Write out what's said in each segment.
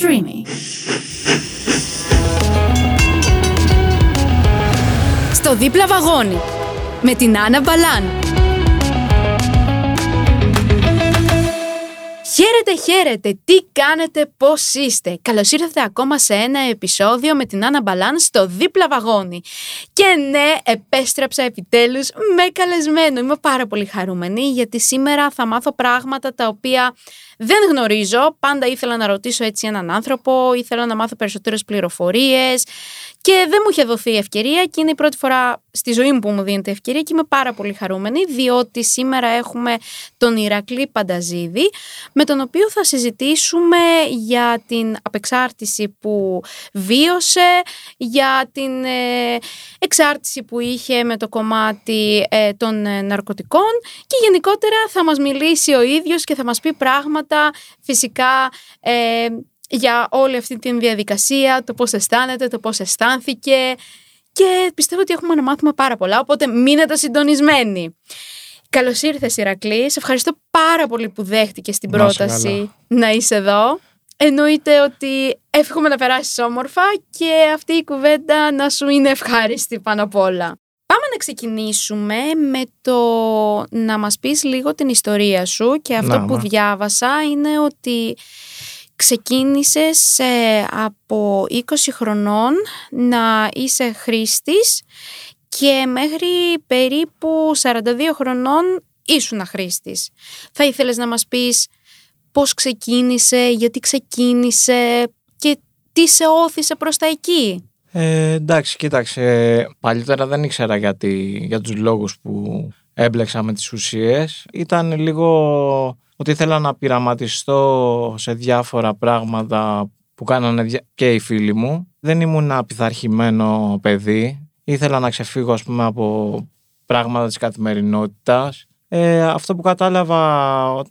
Streamy. Στο δίπλα βαγόνι με την Άννα Μπαλάν. Χαίρετε, χαίρετε! Τι κάνετε, πώς είστε! Καλώς ήρθατε ακόμα σε ένα επεισόδιο με την Άννα Μπαλάν στο δίπλα βαγόνι. Και ναι, επέστρεψα επιτέλους με καλεσμένο. Είμαι πάρα πολύ χαρούμενη γιατί σήμερα θα μάθω πράγματα τα οποία δεν γνωρίζω. Πάντα ήθελα να ρωτήσω έτσι έναν άνθρωπο, ήθελα να μάθω περισσότερες πληροφορίες και δεν μου είχε δοθεί η ευκαιρία και είναι η πρώτη φορά στη ζωή μου που μου δίνεται ευκαιρία και είμαι πάρα πολύ χαρούμενη διότι σήμερα έχουμε τον Ηρακλή Πανταζίδη με τον οποίο θα συζητήσουμε για την απεξάρτηση που βίωσε, για την ε, εξάρτηση που είχε με το κομμάτι ε, των ε, ναρκωτικών και γενικότερα θα μας μιλήσει ο ίδιος και θα μας πει πράγματα φυσικά για όλη αυτή τη διαδικασία, το πώς αισθάνεται, το πώς αισθάνθηκε και πιστεύω ότι έχουμε να μάθουμε πάρα πολλά, οπότε μείνετε συντονισμένοι. Καλώς ήρθες, Ηρακλής. Σε ευχαριστώ πάρα πολύ που δέχτηκες την πρόταση να είσαι εδώ. Εννοείται ότι εύχομαι να περάσεις όμορφα και αυτή η κουβέντα να σου είναι ευχάριστη πάνω απ' όλα. Πάμε να ξεκινήσουμε με το να μας πεις λίγο την ιστορία σου και αυτό που διάβασα είναι ότι ξεκίνησες ε, από 20 χρονών να είσαι χρήστης και μέχρι περίπου 42 χρονών ήσουν χρήστης. Θα ήθελες να μας πεις πώς ξεκίνησε, γιατί ξεκίνησε και τι σε όθησε προς τα εκεί; Ε, εντάξει, κοίταξε, παλιότερα δεν ήξερα γιατί, για τους λόγους που έμπλεξα με τις ουσίες. Ήταν λίγο ότι ήθελα να πειραματιστώ σε διάφορα πράγματα που κάνανε και οι φίλοι μου. Δεν ήμουν ένα πειθαρχημένο παιδί. Ήθελα να ξεφύγω ας πούμε από πράγματα της καθημερινότητας. Ε, αυτό που κατάλαβα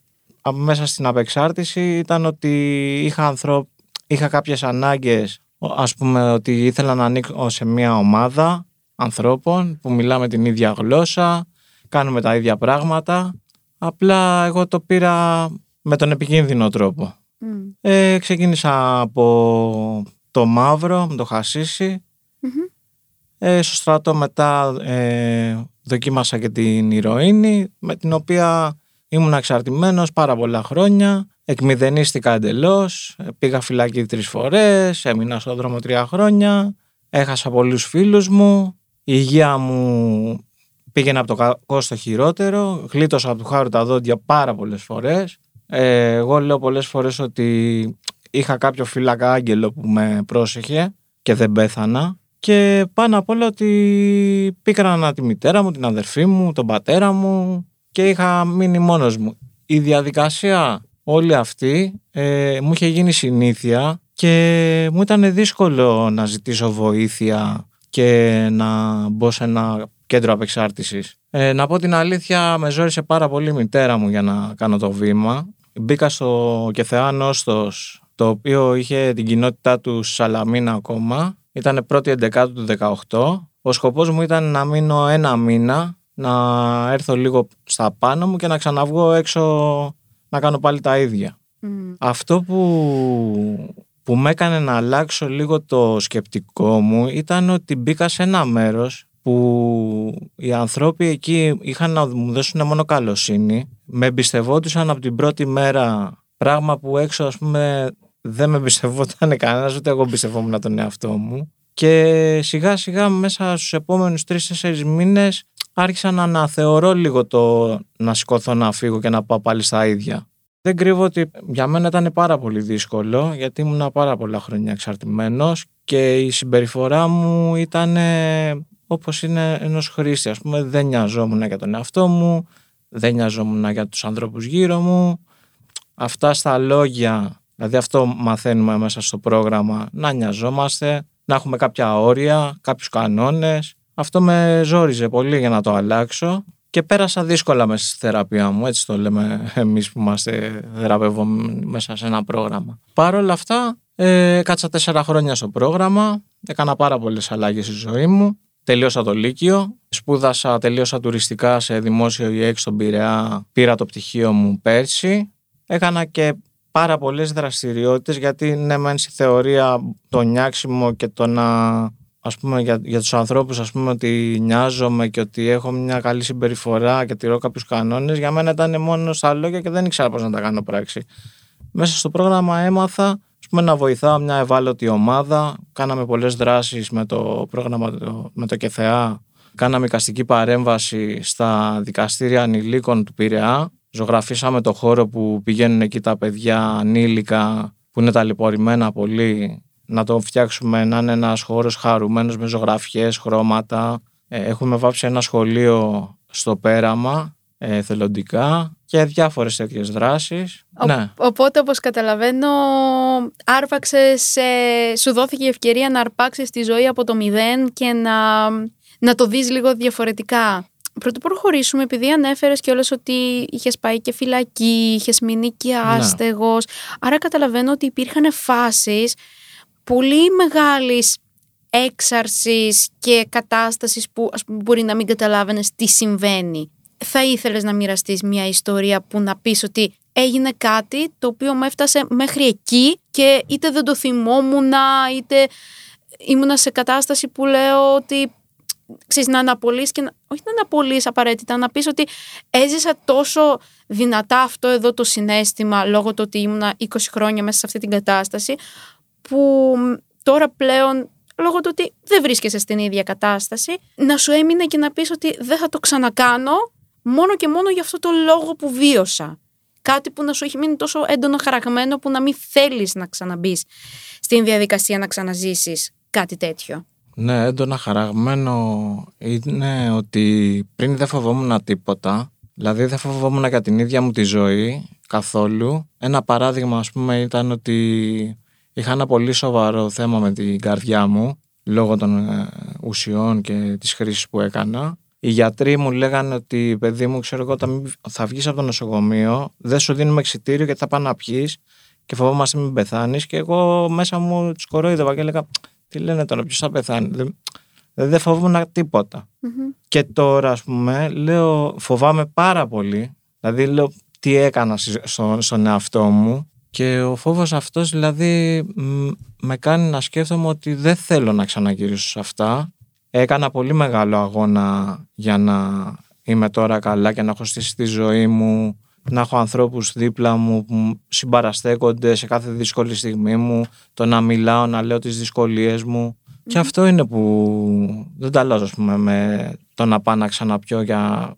μέσα στην απεξάρτηση ήταν ότι είχα, ανθρω... είχα κάποιες ανάγκες ας πούμε ότι ήθελα να ανοίξω σε μια ομάδα ανθρώπων που μιλάμε την ίδια γλώσσα, κάνουμε τα ίδια πράγματα Απλά εγώ το πήρα με τον επικίνδυνο τρόπο. Ε, ξεκίνησα από το μαύρο, με το χασισι Ε, στο στρατό μετά ε, δοκίμασα και την ηρωίνη, με την οποία ήμουν εξαρτημένος πάρα πολλά χρόνια. Εκμηδενίστηκα εντελώς. Πήγα φυλακή τρεις φορές, έμεινα στον δρόμο τρία χρόνια. Έχασα πολλούς φίλους μου. Η υγεία μου πήγαινα από το κακό στο χειρότερο, γλίτωσα από του χάρου τα δόντια πάρα πολλές φορές. Ε, εγώ λέω πολλές φορές ότι είχα κάποιο φύλακα άγγελο που με πρόσεχε και δεν πέθανα. Και πάνω απ' όλα ότι πήκανα τη μητέρα μου, την αδερφή μου, τον πατέρα μου και είχα μείνει μόνος μου. Η διαδικασία όλη αυτή ε, μου είχε γίνει συνήθεια και μου ήταν δύσκολο να ζητήσω βοήθεια και να μπω σε ένα κέντρο απεξάρτησης. Ε, να πω την αλήθεια, με ζόρισε πάρα πολύ η μητέρα μου για να κάνω το βήμα. Μπήκα στο Κεθεά Νόστος, το οποίο είχε την κοινότητά του Σαλαμίνα ακόμα. Ήταν 1η 11 του 18. Ο σκοπός μου ήταν να μείνω ένα μήνα, να έρθω λίγο στα πάνω μου και να ξαναβγώ έξω να κάνω πάλι τα ίδια. Αυτό που, που με έκανε να αλλάξω λίγο το σκεπτικό μου ήταν ότι μπήκα σε ένα μέρος που οι ανθρώποι εκεί είχαν να μου δώσουν μόνο καλοσύνη, με εμπιστευόντουσαν από την πρώτη μέρα, πράγμα που έξω ας πούμε δεν με εμπιστευόταν κανένας, ούτε εγώ εμπιστευόμουν τον εαυτό μου. Και σιγά σιγά μέσα στους επόμενους τρεις-τέσσερις μήνες άρχισα να αναθεωρώ λίγο το να σηκωθώ να φύγω και να πάω πάλι στα ίδια. Δεν κρύβω ότι για μένα ήταν πάρα πολύ δύσκολο γιατί ήμουν πάρα πολλά χρόνια εξαρτημένος και η συμπεριφορά μου ήταν Όπως είναι ενός χρήστη. Α πούμε, δεν νοιαζόμουν για τον εαυτό μου, δεν νοιαζόμουν για τους ανθρώπους γύρω μου. Αυτά στα λόγια, δηλαδή αυτό μαθαίνουμε μέσα στο πρόγραμμα, να νοιαζόμαστε, να έχουμε κάποια όρια, κάποιους κανόνες. Αυτό με ζόριζε πολύ για να το αλλάξω και πέρασα δύσκολα μέσα στη θεραπεία μου, έτσι το λέμε εμείς που είμαστε θεραπευόμενοι μέσα σε ένα πρόγραμμα. Παρ' όλα αυτά, ε, κάτσα τέσσερα χρόνια στο πρόγραμμα, έκανα πάρα πολλές αλλαγές στη ζωή μου Τελείωσα το Λύκειο, σπούδασα, τελείωσα τουριστικά σε δημόσιο ΙΕΚ στον Πειραιά, πήρα το πτυχίο μου πέρσι. Έκανα και πάρα πολλές δραστηριότητες γιατί ναι μεν στη θεωρία το νιάξιμο και το να ας πούμε για, για τους ανθρώπους ας πούμε ότι νοιάζομαι και ότι έχω μια καλή συμπεριφορά και τηρώ κάποιους κανόνες για μένα ήταν μόνο στα λόγια και δεν ήξερα πώς να τα κάνω πράξη. Μέσα στο πρόγραμμα έμαθα ας πούμε, να βοηθάω μια ευάλωτη ομάδα. Κάναμε πολλές δράσεις με το πρόγραμμα με το ΚΕΘΕΑ. Κάναμε καστική παρέμβαση στα δικαστήρια ανηλίκων του Πειραιά. Ζωγραφίσαμε το χώρο που πηγαίνουν εκεί τα παιδιά ανήλικα που είναι ταλαιπωρημένα πολύ να το φτιάξουμε να είναι ένας χώρος χαρούμενος με ζωγραφιές, χρώματα. Ε, έχουμε βάψει ένα σχολείο στο πέραμα ε, θελοντικά και διάφορες τέτοιες δράσεις. ναι. Οπότε όπως καταλαβαίνω άρπαξες, ε, σου δόθηκε η ευκαιρία να αρπάξεις τη ζωή από το μηδέν και να, να το δεις λίγο διαφορετικά. Πρωτού προχωρήσουμε, επειδή ανέφερες και όλες ότι είχες πάει και φυλακή, είχες μείνει και ναι. άστεγος, άρα καταλαβαίνω ότι υπήρχαν φάσεις πολύ μεγάλης έξαρσης και κατάστασης που ας πούμε, μπορεί να μην καταλάβαινες τι συμβαίνει. Θα ήθελες να μοιραστείς μια ιστορία που να πεις ότι έγινε κάτι το οποίο με έφτασε μέχρι εκεί και είτε δεν το θυμόμουν είτε ήμουνα σε κατάσταση που λέω ότι ξέρεις, να αναπολύσεις και να, όχι να αναπολύσεις απαραίτητα, να πεις ότι έζησα τόσο δυνατά αυτό εδώ το συνέστημα λόγω του ότι ήμουνα 20 χρόνια μέσα σε αυτή την κατάσταση που τώρα πλέον λόγω του ότι δεν βρίσκεσαι στην ίδια κατάσταση, να σου έμεινε και να πεις ότι δεν θα το ξανακάνω μόνο και μόνο για αυτό το λόγο που βίωσα. Κάτι που να σου έχει μείνει τόσο έντονο χαραγμένο που να μην θέλεις να ξαναμπείς στην διαδικασία να ξαναζήσεις κάτι τέτοιο. Ναι, έντονα χαραγμένο είναι ότι πριν δεν φοβόμουν τίποτα. Δηλαδή δεν φοβόμουν για την ίδια μου τη ζωή καθόλου. Ένα παράδειγμα ας πούμε ήταν ότι Είχα ένα πολύ σοβαρό θέμα με την καρδιά μου λόγω των ε, ουσιών και της χρήσης που έκανα. Οι γιατροί μου λέγανε ότι παιδί μου, ξέρω εγώ, όταν θα βγεις από το νοσοκομείο, δεν σου δίνουμε εξητήριο γιατί θα πάει να πιείς και φοβόμαστε μην πεθάνεις. Και εγώ μέσα μου τους κορόιδευα και έλεγα, Τι λένε τώρα, ποιος θα πεθάνει; Δεν, δεν φοβόμουν Και τώρα, ας πούμε, λέω, φοβάμαι πάρα πολύ. Δηλαδή, λέω, τι έκανα στον εαυτό μου; Και ο φόβος αυτός δηλαδή με κάνει να σκέφτομαι ότι δεν θέλω να ξαναγυρίσω σε αυτά. Έκανα πολύ μεγάλο αγώνα για να είμαι τώρα καλά και να έχω στήσει τη ζωή μου, να έχω ανθρώπους δίπλα μου που συμπαραστέκονται σε κάθε δύσκολη στιγμή μου, το να μιλάω, να λέω τις δυσκολίες μου. Και αυτό είναι που δεν τα λέω, πούμε, με το να πάω να ξαναπιώ για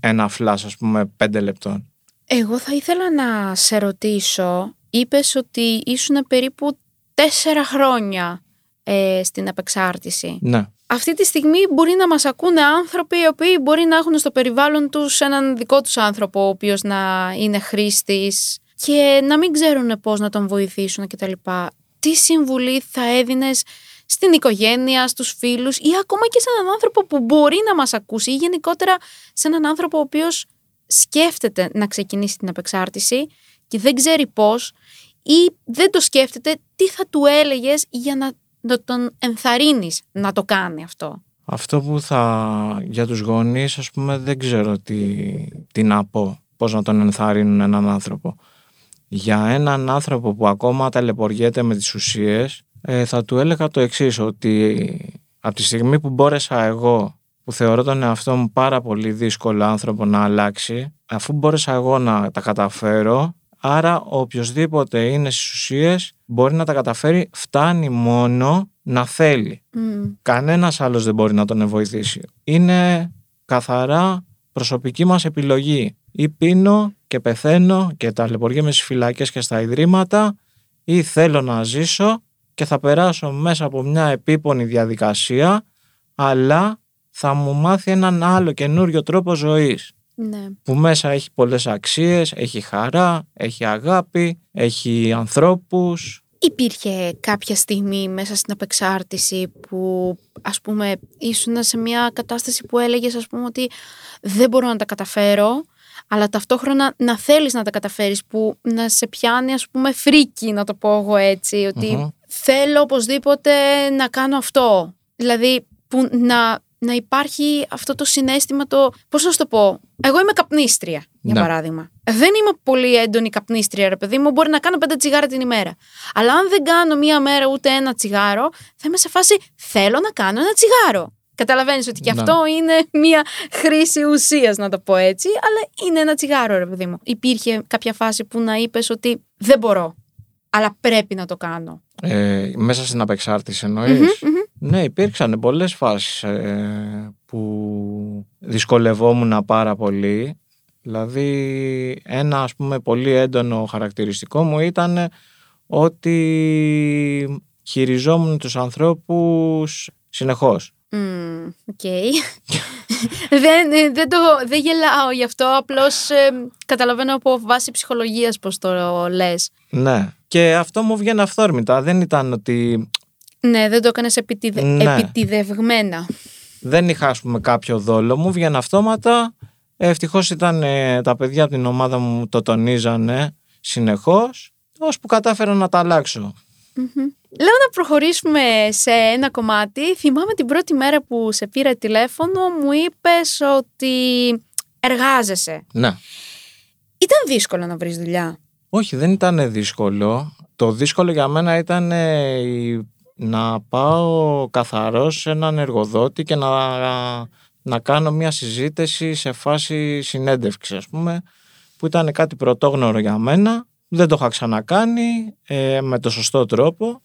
ένα φλάς, ας πούμε, πέντε λεπτών. Εγώ θα ήθελα να σε ρωτήσω, είπες ότι ήσουν περίπου τέσσερα χρόνια ε, στην απεξάρτηση. Ναι. Αυτή τη στιγμή μπορεί να μας ακούνε άνθρωποι οι οποίοι μπορεί να έχουν στο περιβάλλον τους έναν δικό τους άνθρωπο ο οποίος να είναι χρήστης και να μην ξέρουν πώς να τον βοηθήσουν κτλ. Τι συμβουλή θα έδινες στην οικογένεια, στους φίλους ή ακόμα και σε έναν άνθρωπο που μπορεί να μας ακούσει ή γενικότερα σε έναν άνθρωπο ο οποίος σκέφτεται να ξεκινήσει την απεξάρτηση και δεν ξέρει πώς ή δεν το σκέφτεται, τι θα του έλεγες για να, τον ενθαρρύνεις να το κάνει αυτό. Αυτό που θα για τους γονείς ας πούμε δεν ξέρω τι, τι να πω, πώς να τον ενθαρρύνουν έναν άνθρωπο. Για έναν άνθρωπο που ακόμα ταλαιπωριέται με τις ουσίες ε, θα του έλεγα το εξής ότι από τη στιγμή που μπόρεσα εγώ που θεωρώ τον εαυτό μου πάρα πολύ δύσκολο άνθρωπο να αλλάξει, αφού μπόρεσα εγώ να τα καταφέρω, άρα οποιοδήποτε είναι στις ουσίες μπορεί να τα καταφέρει, φτάνει μόνο να θέλει. Mm. Κανένας άλλος δεν μπορεί να τον βοηθήσει. Είναι καθαρά προσωπική μας επιλογή. Ή πίνω και πεθαίνω και ταλαιπωριέμαι στις φυλακές και στα ιδρύματα ή θέλω να ζήσω και θα περάσω μέσα από μια επίπονη διαδικασία αλλά θα μου μάθει έναν άλλο καινούριο τρόπο ζωής. Ναι. Που μέσα έχει πολλές αξίες, έχει χαρά, έχει αγάπη, έχει ανθρώπους. Υπήρχε κάποια στιγμή μέσα στην απεξάρτηση που ας πούμε ήσουν σε μια κατάσταση που έλεγες ας πούμε ότι δεν μπορώ να τα καταφέρω αλλά ταυτόχρονα να θέλεις να τα καταφέρεις που να σε πιάνει ας πούμε φρίκι να το πω εγώ έτσι θέλω οπωσδήποτε να κάνω αυτό δηλαδή που να να υπάρχει αυτό το συνέστημα το. Πώς να σου το πω. Εγώ είμαι καπνίστρια, για Ναι. παράδειγμα. Δεν είμαι πολύ έντονη καπνίστρια, ρε παιδί μου. Μπορεί να κάνω πέντε τσιγάρα την ημέρα. Αλλά αν δεν κάνω μία μέρα ούτε ένα τσιγάρο, θα είμαι σε φάση θέλω να κάνω ένα τσιγάρο. Καταλαβαίνεις ότι και Ναι. αυτό είναι μία χρήση ουσίας, να το πω έτσι, αλλά είναι ένα τσιγάρο, ρε παιδί μου. Υπήρχε κάποια φάση που να είπες ότι δεν μπορώ, αλλά πρέπει να το κάνω. Ε, μέσα στην απεξάρτηση εννοείς; Μμμ, μμμ. Ναι, υπήρξαν πολλές φάσεις ε, που δυσκολευόμουν πάρα πολύ. Δηλαδή, ένα ας πούμε πολύ έντονο χαρακτηριστικό μου ήταν ότι χειριζόμουν τους ανθρώπους συνεχώς. Μμμ, Οκ. δεν, ε, δεν, το, δεν γελάω γι' αυτό, απλώς ε, καταλαβαίνω από βάση ψυχολογίας πώς το λες. Ναι. Και αυτό μου βγαίνει αυθόρμητα. Δεν ήταν ότι Ναι, δεν το έκανες επιτηδε... Ναι. επιτηδευμένα. δεν είχα ας πούμε κάποιο δόλο. Μου βγαίνει αυτόματα. Ευτυχώς ήταν ε, τα παιδιά από την ομάδα μου το τονίζανε συνεχώς ώσπου κατάφερα να τα αλλάξω. Μμμ. Λέω να προχωρήσουμε σε ένα κομμάτι. Θυμάμαι την πρώτη μέρα που σε πήρα τηλέφωνο, μου είπες ότι εργάζεσαι. Ναι. Ήταν δύσκολο να βρεις δουλειά; Όχι, δεν ήταν δύσκολο. Το δύσκολο για μένα ήταν ε, η- να πάω καθαρός σε έναν εργοδότη και να, να κάνω μια συζήτηση σε φάση συνέντευξη, ας πούμε, που ήταν κάτι πρωτόγνωρο για μένα. Δεν το είχα ξανακάνει ε, με το σωστό τρόπο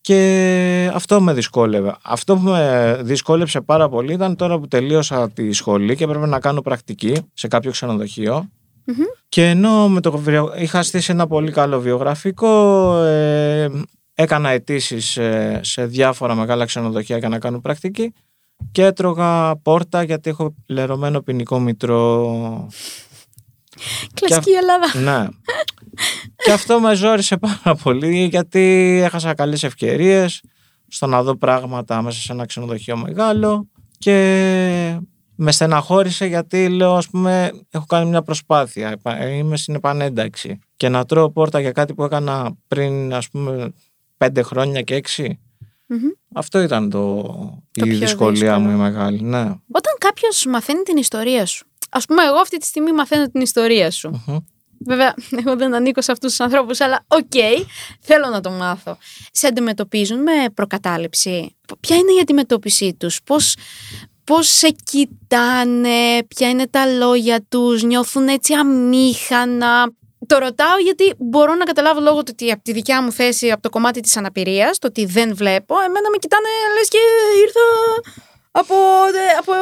και αυτό με δυσκόλευε. Αυτό που με δυσκόλεψε πάρα πολύ ήταν τώρα που τελείωσα τη σχολή και έπρεπε να κάνω πρακτική σε κάποιο ξενοδοχείο. Μμμ. Και ενώ με το, βιο- είχα στήσει ένα πολύ καλό βιογραφικό, ε, έκανα αιτήσεις σε διάφορα μεγάλα ξενοδοχεία για να κάνω πρακτική και έτρωγα πόρτα γιατί έχω λερωμένο ποινικό μητρό. Κλασική Ελλάδα. ναι. και αυτό με ζόρισε πάρα πολύ γιατί έχασα καλές ευκαιρίες στο να δω πράγματα μέσα σε ένα ξενοδοχείο μεγάλο και με στεναχώρησε γιατί λέω ας πούμε έχω κάνει μια προσπάθεια, επα- είμαι στην επανένταξη και να τρώω πόρτα για κάτι που έκανα πριν ας πούμε πέντε χρόνια και έξι Μμμ. αυτό ήταν το, Το η πιο δυσκολία δύσκολο. μου η μεγάλη, ναι. Όταν κάποιος μαθαίνει την ιστορία σου. Α πούμε, εγώ αυτή τη στιγμή μαθαίνω την ιστορία σου. Μμμ. Βέβαια, εγώ δεν ανήκω σε αυτούς τους ανθρώπους, αλλά οκ, θέλω να το μάθω. Σε αντιμετωπίζουν με προκατάληψη; Ποια είναι η αντιμετώπιση τους, πώς. Πώς σε κοιτάνε, ποια είναι τα λόγια τους, νιώθουν έτσι αμήχανα; Το ρωτάω γιατί μπορώ να καταλάβω λόγω του ότι από τη δικιά μου θέση, από το κομμάτι της αναπηρίας, το ότι δεν βλέπω, εμένα με κοιτάνε λες και ήρθα από, από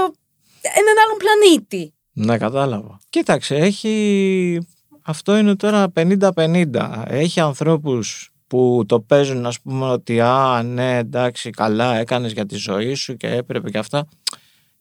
έναν άλλον πλανήτη. Ναι, κατάλαβα. Κοίταξε, έχει. Αυτό είναι τώρα 50-50. Έχει ανθρώπους που το παίζουν, ας πούμε, ότι α, ναι, εντάξει, καλά, έκανες για τη ζωή σου και έπρεπε και αυτά.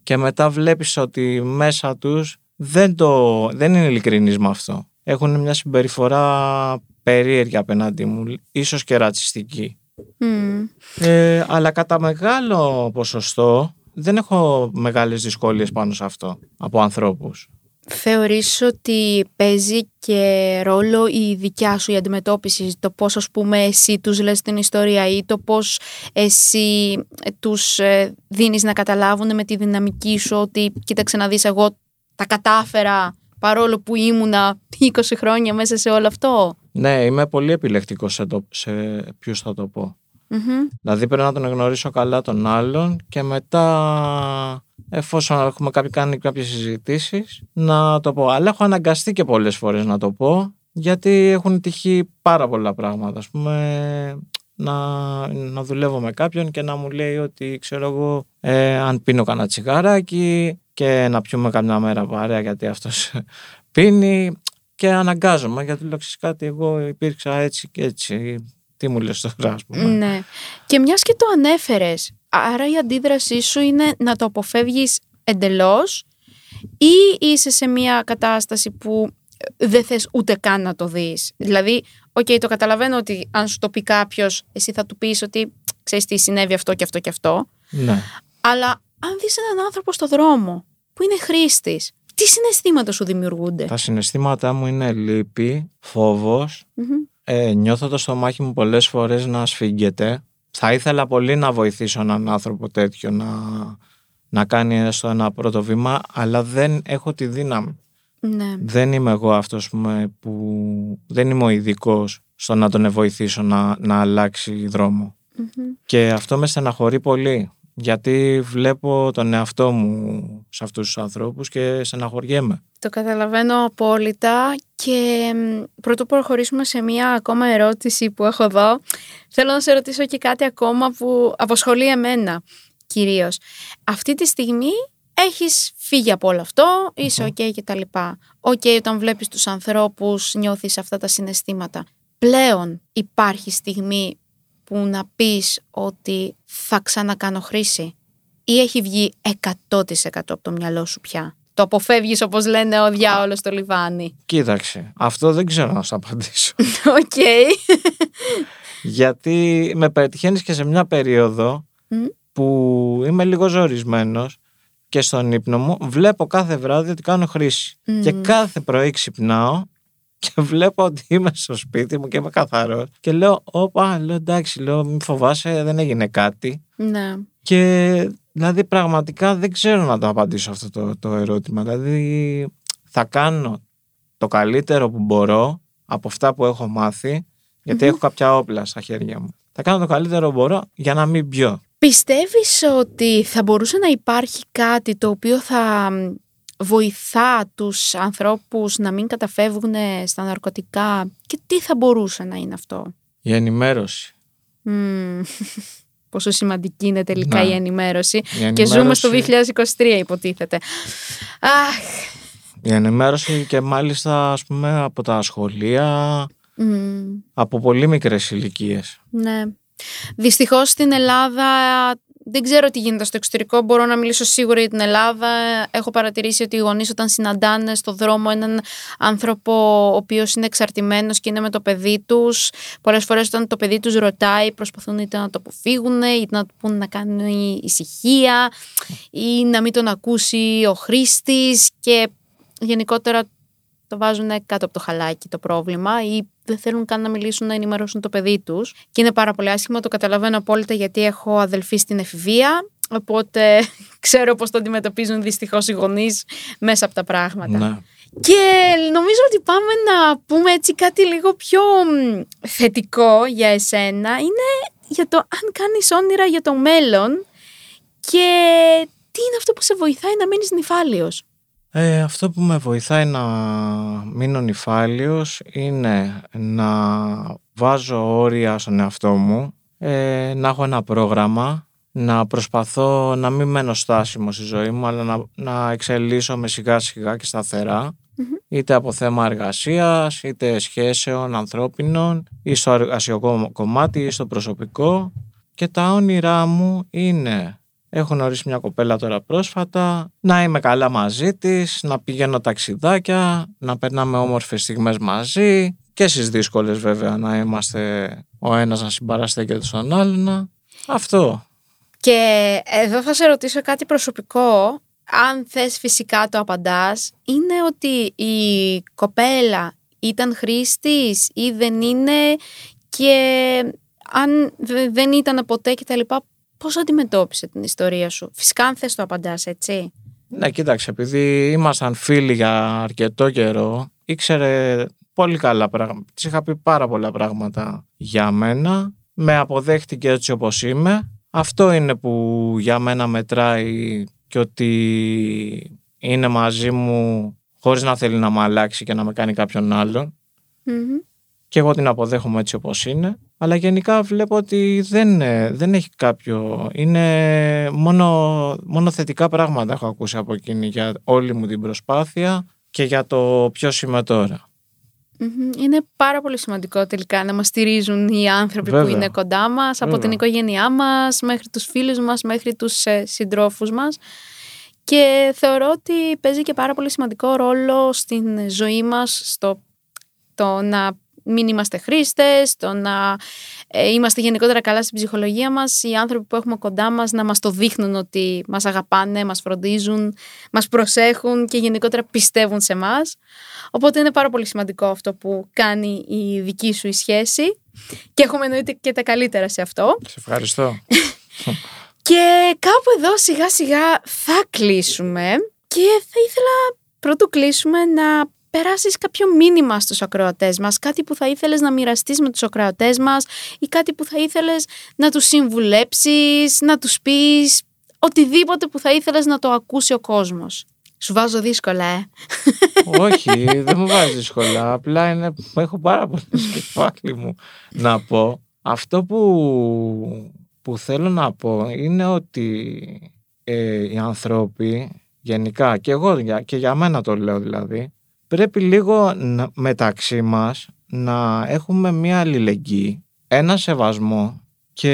Και μετά βλέπεις ότι μέσα τους δεν, το, δεν είναι ειλικρινείς με αυτό. Έχουν μια συμπεριφορά περίεργη απέναντί μου, ίσως και ρατσιστική. Μμμ. Ε, αλλά κατά μεγάλο ποσοστό δεν έχω μεγάλες δυσκολίες πάνω σε αυτό από ανθρώπους. Θεωρείς ότι παίζει και ρόλο η δικιά σου η αντιμετώπιση, το πώς ας πούμε εσύ τους λες την ιστορία ή το πώς εσύ ε, τους ε, δίνεις να καταλάβουν με τη δυναμική σου ότι κοίταξε να δεις εγώ τα κατάφερα παρόλο που ήμουνα 20 χρόνια μέσα σε όλο αυτό. Ναι, είμαι πολύ επιλεκτικός σε, το, σε ποιους θα το πω. Μμμ. Δηλαδή πρέπει να τον γνωρίσω καλά τον άλλον και μετά εφόσον έχουμε κάποιοι, κάνει κάποιες συζητήσεις να το πω. Αλλά έχω αναγκαστεί και πολλές φορές να το πω γιατί έχουν τυχεί πάρα πολλά πράγματα. Ας πούμε να, να δουλεύω με κάποιον και να μου λέει ότι ξέρω εγώ ε, αν πίνω κανένα τσιγάράκι και να πιούμε καμιά μέρα παρέα γιατί αυτός πίνει και αναγκάζομαι γιατί λέω «Ξέρεις κάτι εγώ υπήρξα έτσι και έτσι τι μου λες τώρα ας πούμε Ναι. Και μιας και το ανέφερες, άρα η αντίδρασή σου είναι να το αποφεύγεις εντελώς ή είσαι σε μια κατάσταση που δεν θες ούτε καν να το δεις. Δηλαδή, οκ, το καταλαβαίνω ότι αν σου το πει κάποιος, εσύ θα του πεις ότι ξέρεις τι συνέβη αυτό και αυτό και αυτό. ναι. Αλλά αν δεις έναν άνθρωπο στο δρόμο που είναι χρήστης, τι συναισθήματα σου δημιουργούνται; Τα συναισθήματά μου είναι λύπη, φόβος, Μμμ. ε, νιώθω το στομάχι μου πολλές φορές να σφίγγεται. Θα ήθελα πολύ να βοηθήσω έναν άνθρωπο τέτοιο να, να κάνει έστω ένα πρώτο βήμα, αλλά δεν έχω τη δύναμη. Ναι. Δεν είμαι εγώ αυτός που, που δεν είμαι ο ειδικός στο να τον βοηθήσω να, να αλλάξει δρόμο. Και αυτό με στεναχωρεί πολύ, γιατί βλέπω τον εαυτό μου σε αυτούς τους ανθρώπους και στεναχωριέμαι. Το καταλαβαίνω απόλυτα και πρωτού προχωρήσουμε σε μία ακόμα ερώτηση που έχω εδώ, θέλω να σε ρωτήσω και κάτι ακόμα που απασχολεί εμένα κυρίως. Αυτή τη στιγμή έχεις φύγει από όλο αυτό, είσαι OK okay και τα λοιπά. OK okay, όταν βλέπεις τους ανθρώπους νιώθεις αυτά τα συναισθήματα. Πλέον υπάρχει στιγμή που να πεις ότι θα ξανακάνω χρήση ή έχει βγει 100% από το μυαλό σου πια; Το αποφεύγεις όπως λένε ο διάολος στο λιβάνι; Κοίταξε, αυτό δεν ξέρω να σου απαντήσω. Οκ. Γιατί με πετυχαίνεις και σε μια περίοδο που είμαι λίγο ζορισμένος και στον ύπνο μου βλέπω κάθε βράδυ ότι κάνω χρήση. Και κάθε πρωί ξυπνάω και βλέπω ότι είμαι στο σπίτι μου και είμαι καθαρός. Και λέω, Όπα, λέω εντάξει, λέω, μην φοβάσαι, δεν έγινε κάτι. Ναι. Και δηλαδή πραγματικά δεν ξέρω να το απαντήσω αυτό το, το ερώτημα. Δηλαδή θα κάνω το καλύτερο που μπορώ από αυτά που έχω μάθει, έχω κάποια όπλα στα χέρια μου. Θα κάνω το καλύτερο που μπορώ για να μην πιω. Πιστεύεις ότι θα μπορούσε να υπάρχει κάτι το οποίο θα βοηθά τους ανθρώπους να μην καταφεύγουν στα ναρκωτικά και τι θα μπορούσε να είναι αυτό; Η ενημέρωση. Πόσο σημαντική είναι τελικά η, ενημέρωση. Και ζούμε στο 2023 υποτίθεται. Αχ. Η ενημέρωση και μάλιστα ας πούμε από τα σχολεία, από πολύ μικρές ηλικίες. Ναι. Δυστυχώς στην Ελλάδα δεν ξέρω τι γίνεται στο εξωτερικό. Μπορώ να μιλήσω σίγουρα για την Ελλάδα. Έχω παρατηρήσει ότι οι γονείς, όταν συναντάνε στο δρόμο έναν άνθρωπο ο οποίος είναι εξαρτημένος και είναι με το παιδί τους, πολλές φορές όταν το παιδί τους ρωτάει, προσπαθούν είτε να το αποφύγουν, είτε να του πούν να κάνει ησυχία, ή να μην τον ακούσει ο χρήστης. Και γενικότερα το βάζουν κάτω από το χαλάκι το πρόβλημα ή δεν θέλουν καν να μιλήσουν να ενημερώσουν το παιδί τους. Και είναι πάρα πολύ άσχημα, το καταλαβαίνω απόλυτα γιατί έχω αδελφή στην εφηβεία. Οπότε ξέρω πώς το αντιμετωπίζουν δυστυχώς οι γονείς μέσα από τα πράγματα. Ναι. Και νομίζω ότι πάμε να πούμε έτσι κάτι λίγο πιο θετικό για εσένα. Είναι για το αν κάνεις όνειρα για το μέλλον και τι είναι αυτό που σε βοηθάει να μείνεις νυφάλιος. Ε, αυτό που με βοηθάει να μείνω νυφάλιος είναι να βάζω όρια στον εαυτό μου, ε, να έχω ένα πρόγραμμα, να προσπαθώ να μην μένω στάσιμο στη ζωή μου, αλλά να, να εξελίσσω με σιγά σιγά και σταθερα είτε από θέμα εργασίας, είτε σχέσεων ανθρώπινων, ή στο εργασιακό κομμάτι, ή στο προσωπικό. Και τα όνειρά μου είναι Έχω γνωρίσει μια κοπέλα τώρα πρόσφατα, να είμαι καλά μαζί της, να πηγαίνω ταξιδάκια, να περνάμε όμορφες στιγμές μαζί και στις δύσκολες βέβαια να είμαστε ο ένας να συμπαραστέκεται στον άλλον. Αυτό. Και εδώ θα σε ρωτήσω κάτι προσωπικό. Αν θες φυσικά το απαντάς, είναι ότι η κοπέλα ήταν χρήστης ή δεν είναι και αν δεν ήταν ποτέ και τα λοιπά, Πώς αντιμετώπισε την ιστορία σου; Φυσικά αν θες το απαντάς, έτσι. Ναι, κοίταξε, επειδή ήμασταν φίλοι για αρκετό καιρό, ήξερε πολύ καλά πράγματα. Της είχα πει πάρα πολλά πράγματα για μένα. Με αποδέχτηκε έτσι όπως είμαι. Αυτό είναι που για μένα μετράει και ότι είναι μαζί μου χωρίς να θέλει να με αλλάξει και να με κάνει κάποιον Και εγώ την αποδέχομαι έτσι όπως είναι. Αλλά γενικά βλέπω ότι δεν, δεν έχει κάποιο. Είναι μόνο, μόνο θετικά πράγματα έχω ακούσει από εκείνη για όλη μου την προσπάθεια και για το ποιο είμαι τώρα. Είναι πάρα πολύ σημαντικό τελικά να μας στηρίζουν οι άνθρωποι που είναι κοντά μας, από την οικογένειά μας, μέχρι τους φίλους μας, μέχρι τους ε, συντρόφους μας. Και θεωρώ ότι παίζει και πάρα πολύ σημαντικό ρόλο στην ζωή μας, στο το να μην είμαστε χρήστες, το να ε, είμαστε γενικότερα καλά στην ψυχολογία μας, οι άνθρωποι που έχουμε κοντά μας να μας το δείχνουν ότι μας αγαπάνε, μας φροντίζουν, μας προσέχουν και γενικότερα πιστεύουν σε εμά. Οπότε είναι πάρα πολύ σημαντικό αυτό που κάνει η δική σου η σχέση και έχουμε εννοείται και τα καλύτερα σε αυτό. Σε ευχαριστώ. Και κάπου εδώ σιγά σιγά θα κλείσουμε και θα ήθελα πρώτου κλείσουμε να περάσεις κάποιο μήνυμα στους ακροατές μας, κάτι που θα ήθελες να μοιραστείς με τους ακροατές μας ή κάτι που θα ήθελες να τους συμβουλέψεις, να τους πεις οτιδήποτε που θα ήθελες να το ακούσει ο κόσμος. Σου βάζω δύσκολα, ε. Όχι, δεν μου βάζεις δύσκολα. Απλά είναι, έχω πάρα πολύ στο κεφάλι μου να πω. Αυτό που, που θέλω να πω είναι ότι ε, οι άνθρωποι γενικά και εγώ και για μένα το λέω δηλαδή πρέπει λίγο μεταξύ μας να έχουμε μια αλληλεγγύη, ένα σεβασμό και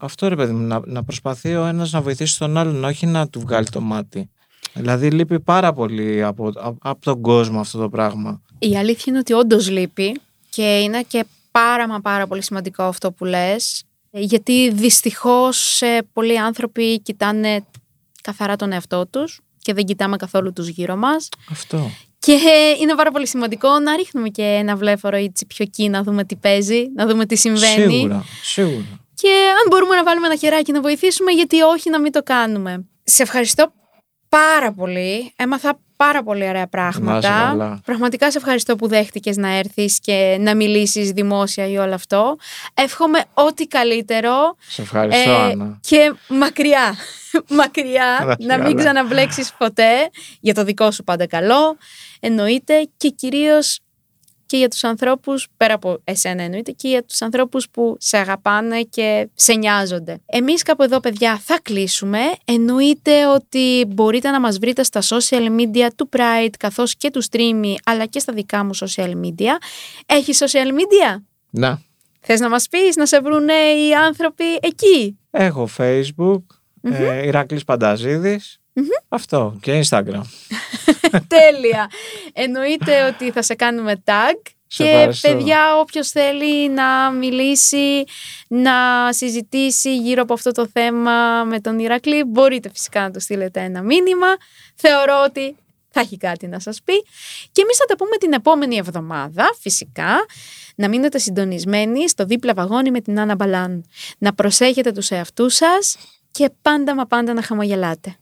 αυτό ρε παιδί μου, να, να προσπαθεί ο ένας να βοηθήσει τον άλλον, όχι να του βγάλει το μάτι. Δηλαδή λείπει πάρα πολύ από, από τον κόσμο αυτό το πράγμα. Η αλήθεια είναι ότι όντως λείπει και είναι και πάρα μα πάρα πολύ σημαντικό αυτό που λες γιατί δυστυχώς ε, πολλοί άνθρωποι κοιτάνε καθαρά τον εαυτό τους και δεν κοιτάμε καθόλου τους γύρω μας. Αυτό. Και είναι πάρα πολύ σημαντικό να ρίχνουμε και ένα βλέφαρο έτσι πιο εκεί, να δούμε τι παίζει, να δούμε τι συμβαίνει. Σίγουρα, σίγουρα. Και αν μπορούμε να βάλουμε ένα χεράκι να βοηθήσουμε, γιατί όχι να μην το κάνουμε. Σε ευχαριστώ πάρα πολύ. Έμαθα πάρα πολύ ωραία πράγματα. Πραγματικά σε ευχαριστώ που δέχτηκες να έρθεις και να μιλήσεις δημόσια για όλο αυτό. Εύχομαι ό,τι καλύτερο. Σε ευχαριστώ, ε, Άννα. Και μακριά, μακριά, να μην ξαναμπλέξεις ποτέ. Για το δικό σου πάντα καλό. Εννοείται και κυρίως και για τους ανθρώπους, πέρα από εσένα εννοείται, και για τους ανθρώπους που σε αγαπάνε και σε νοιάζονται. Εμείς κάπου εδώ παιδιά θα κλείσουμε. Εννοείται ότι μπορείτε να μας βρείτε στα social media του Pride καθώς και του Streamy αλλά και στα δικά μου social media. Έχεις social media? Να. Θες να μας πεις να σε βρουν οι άνθρωποι εκεί; Έχω Facebook, mm-hmm. ε, Ηρακλής Πανταζίδης. Αυτό και Instagram. Τέλεια. Εννοείται ότι θα σε κάνουμε tag. και παιδιά, όποιος θέλει να μιλήσει, να συζητήσει γύρω από αυτό το θέμα με τον Ηρακλή, μπορείτε φυσικά να του στείλετε ένα μήνυμα. Θεωρώ ότι θα έχει κάτι να σας πει. Και εμείς θα τα πούμε την επόμενη εβδομάδα, φυσικά. Να μείνετε συντονισμένοι στο δίπλα βαγόνι με την Άννα Μπαλάν. Να προσέχετε τους εαυτούς σας και πάντα μα πάντα να χαμογελάτε.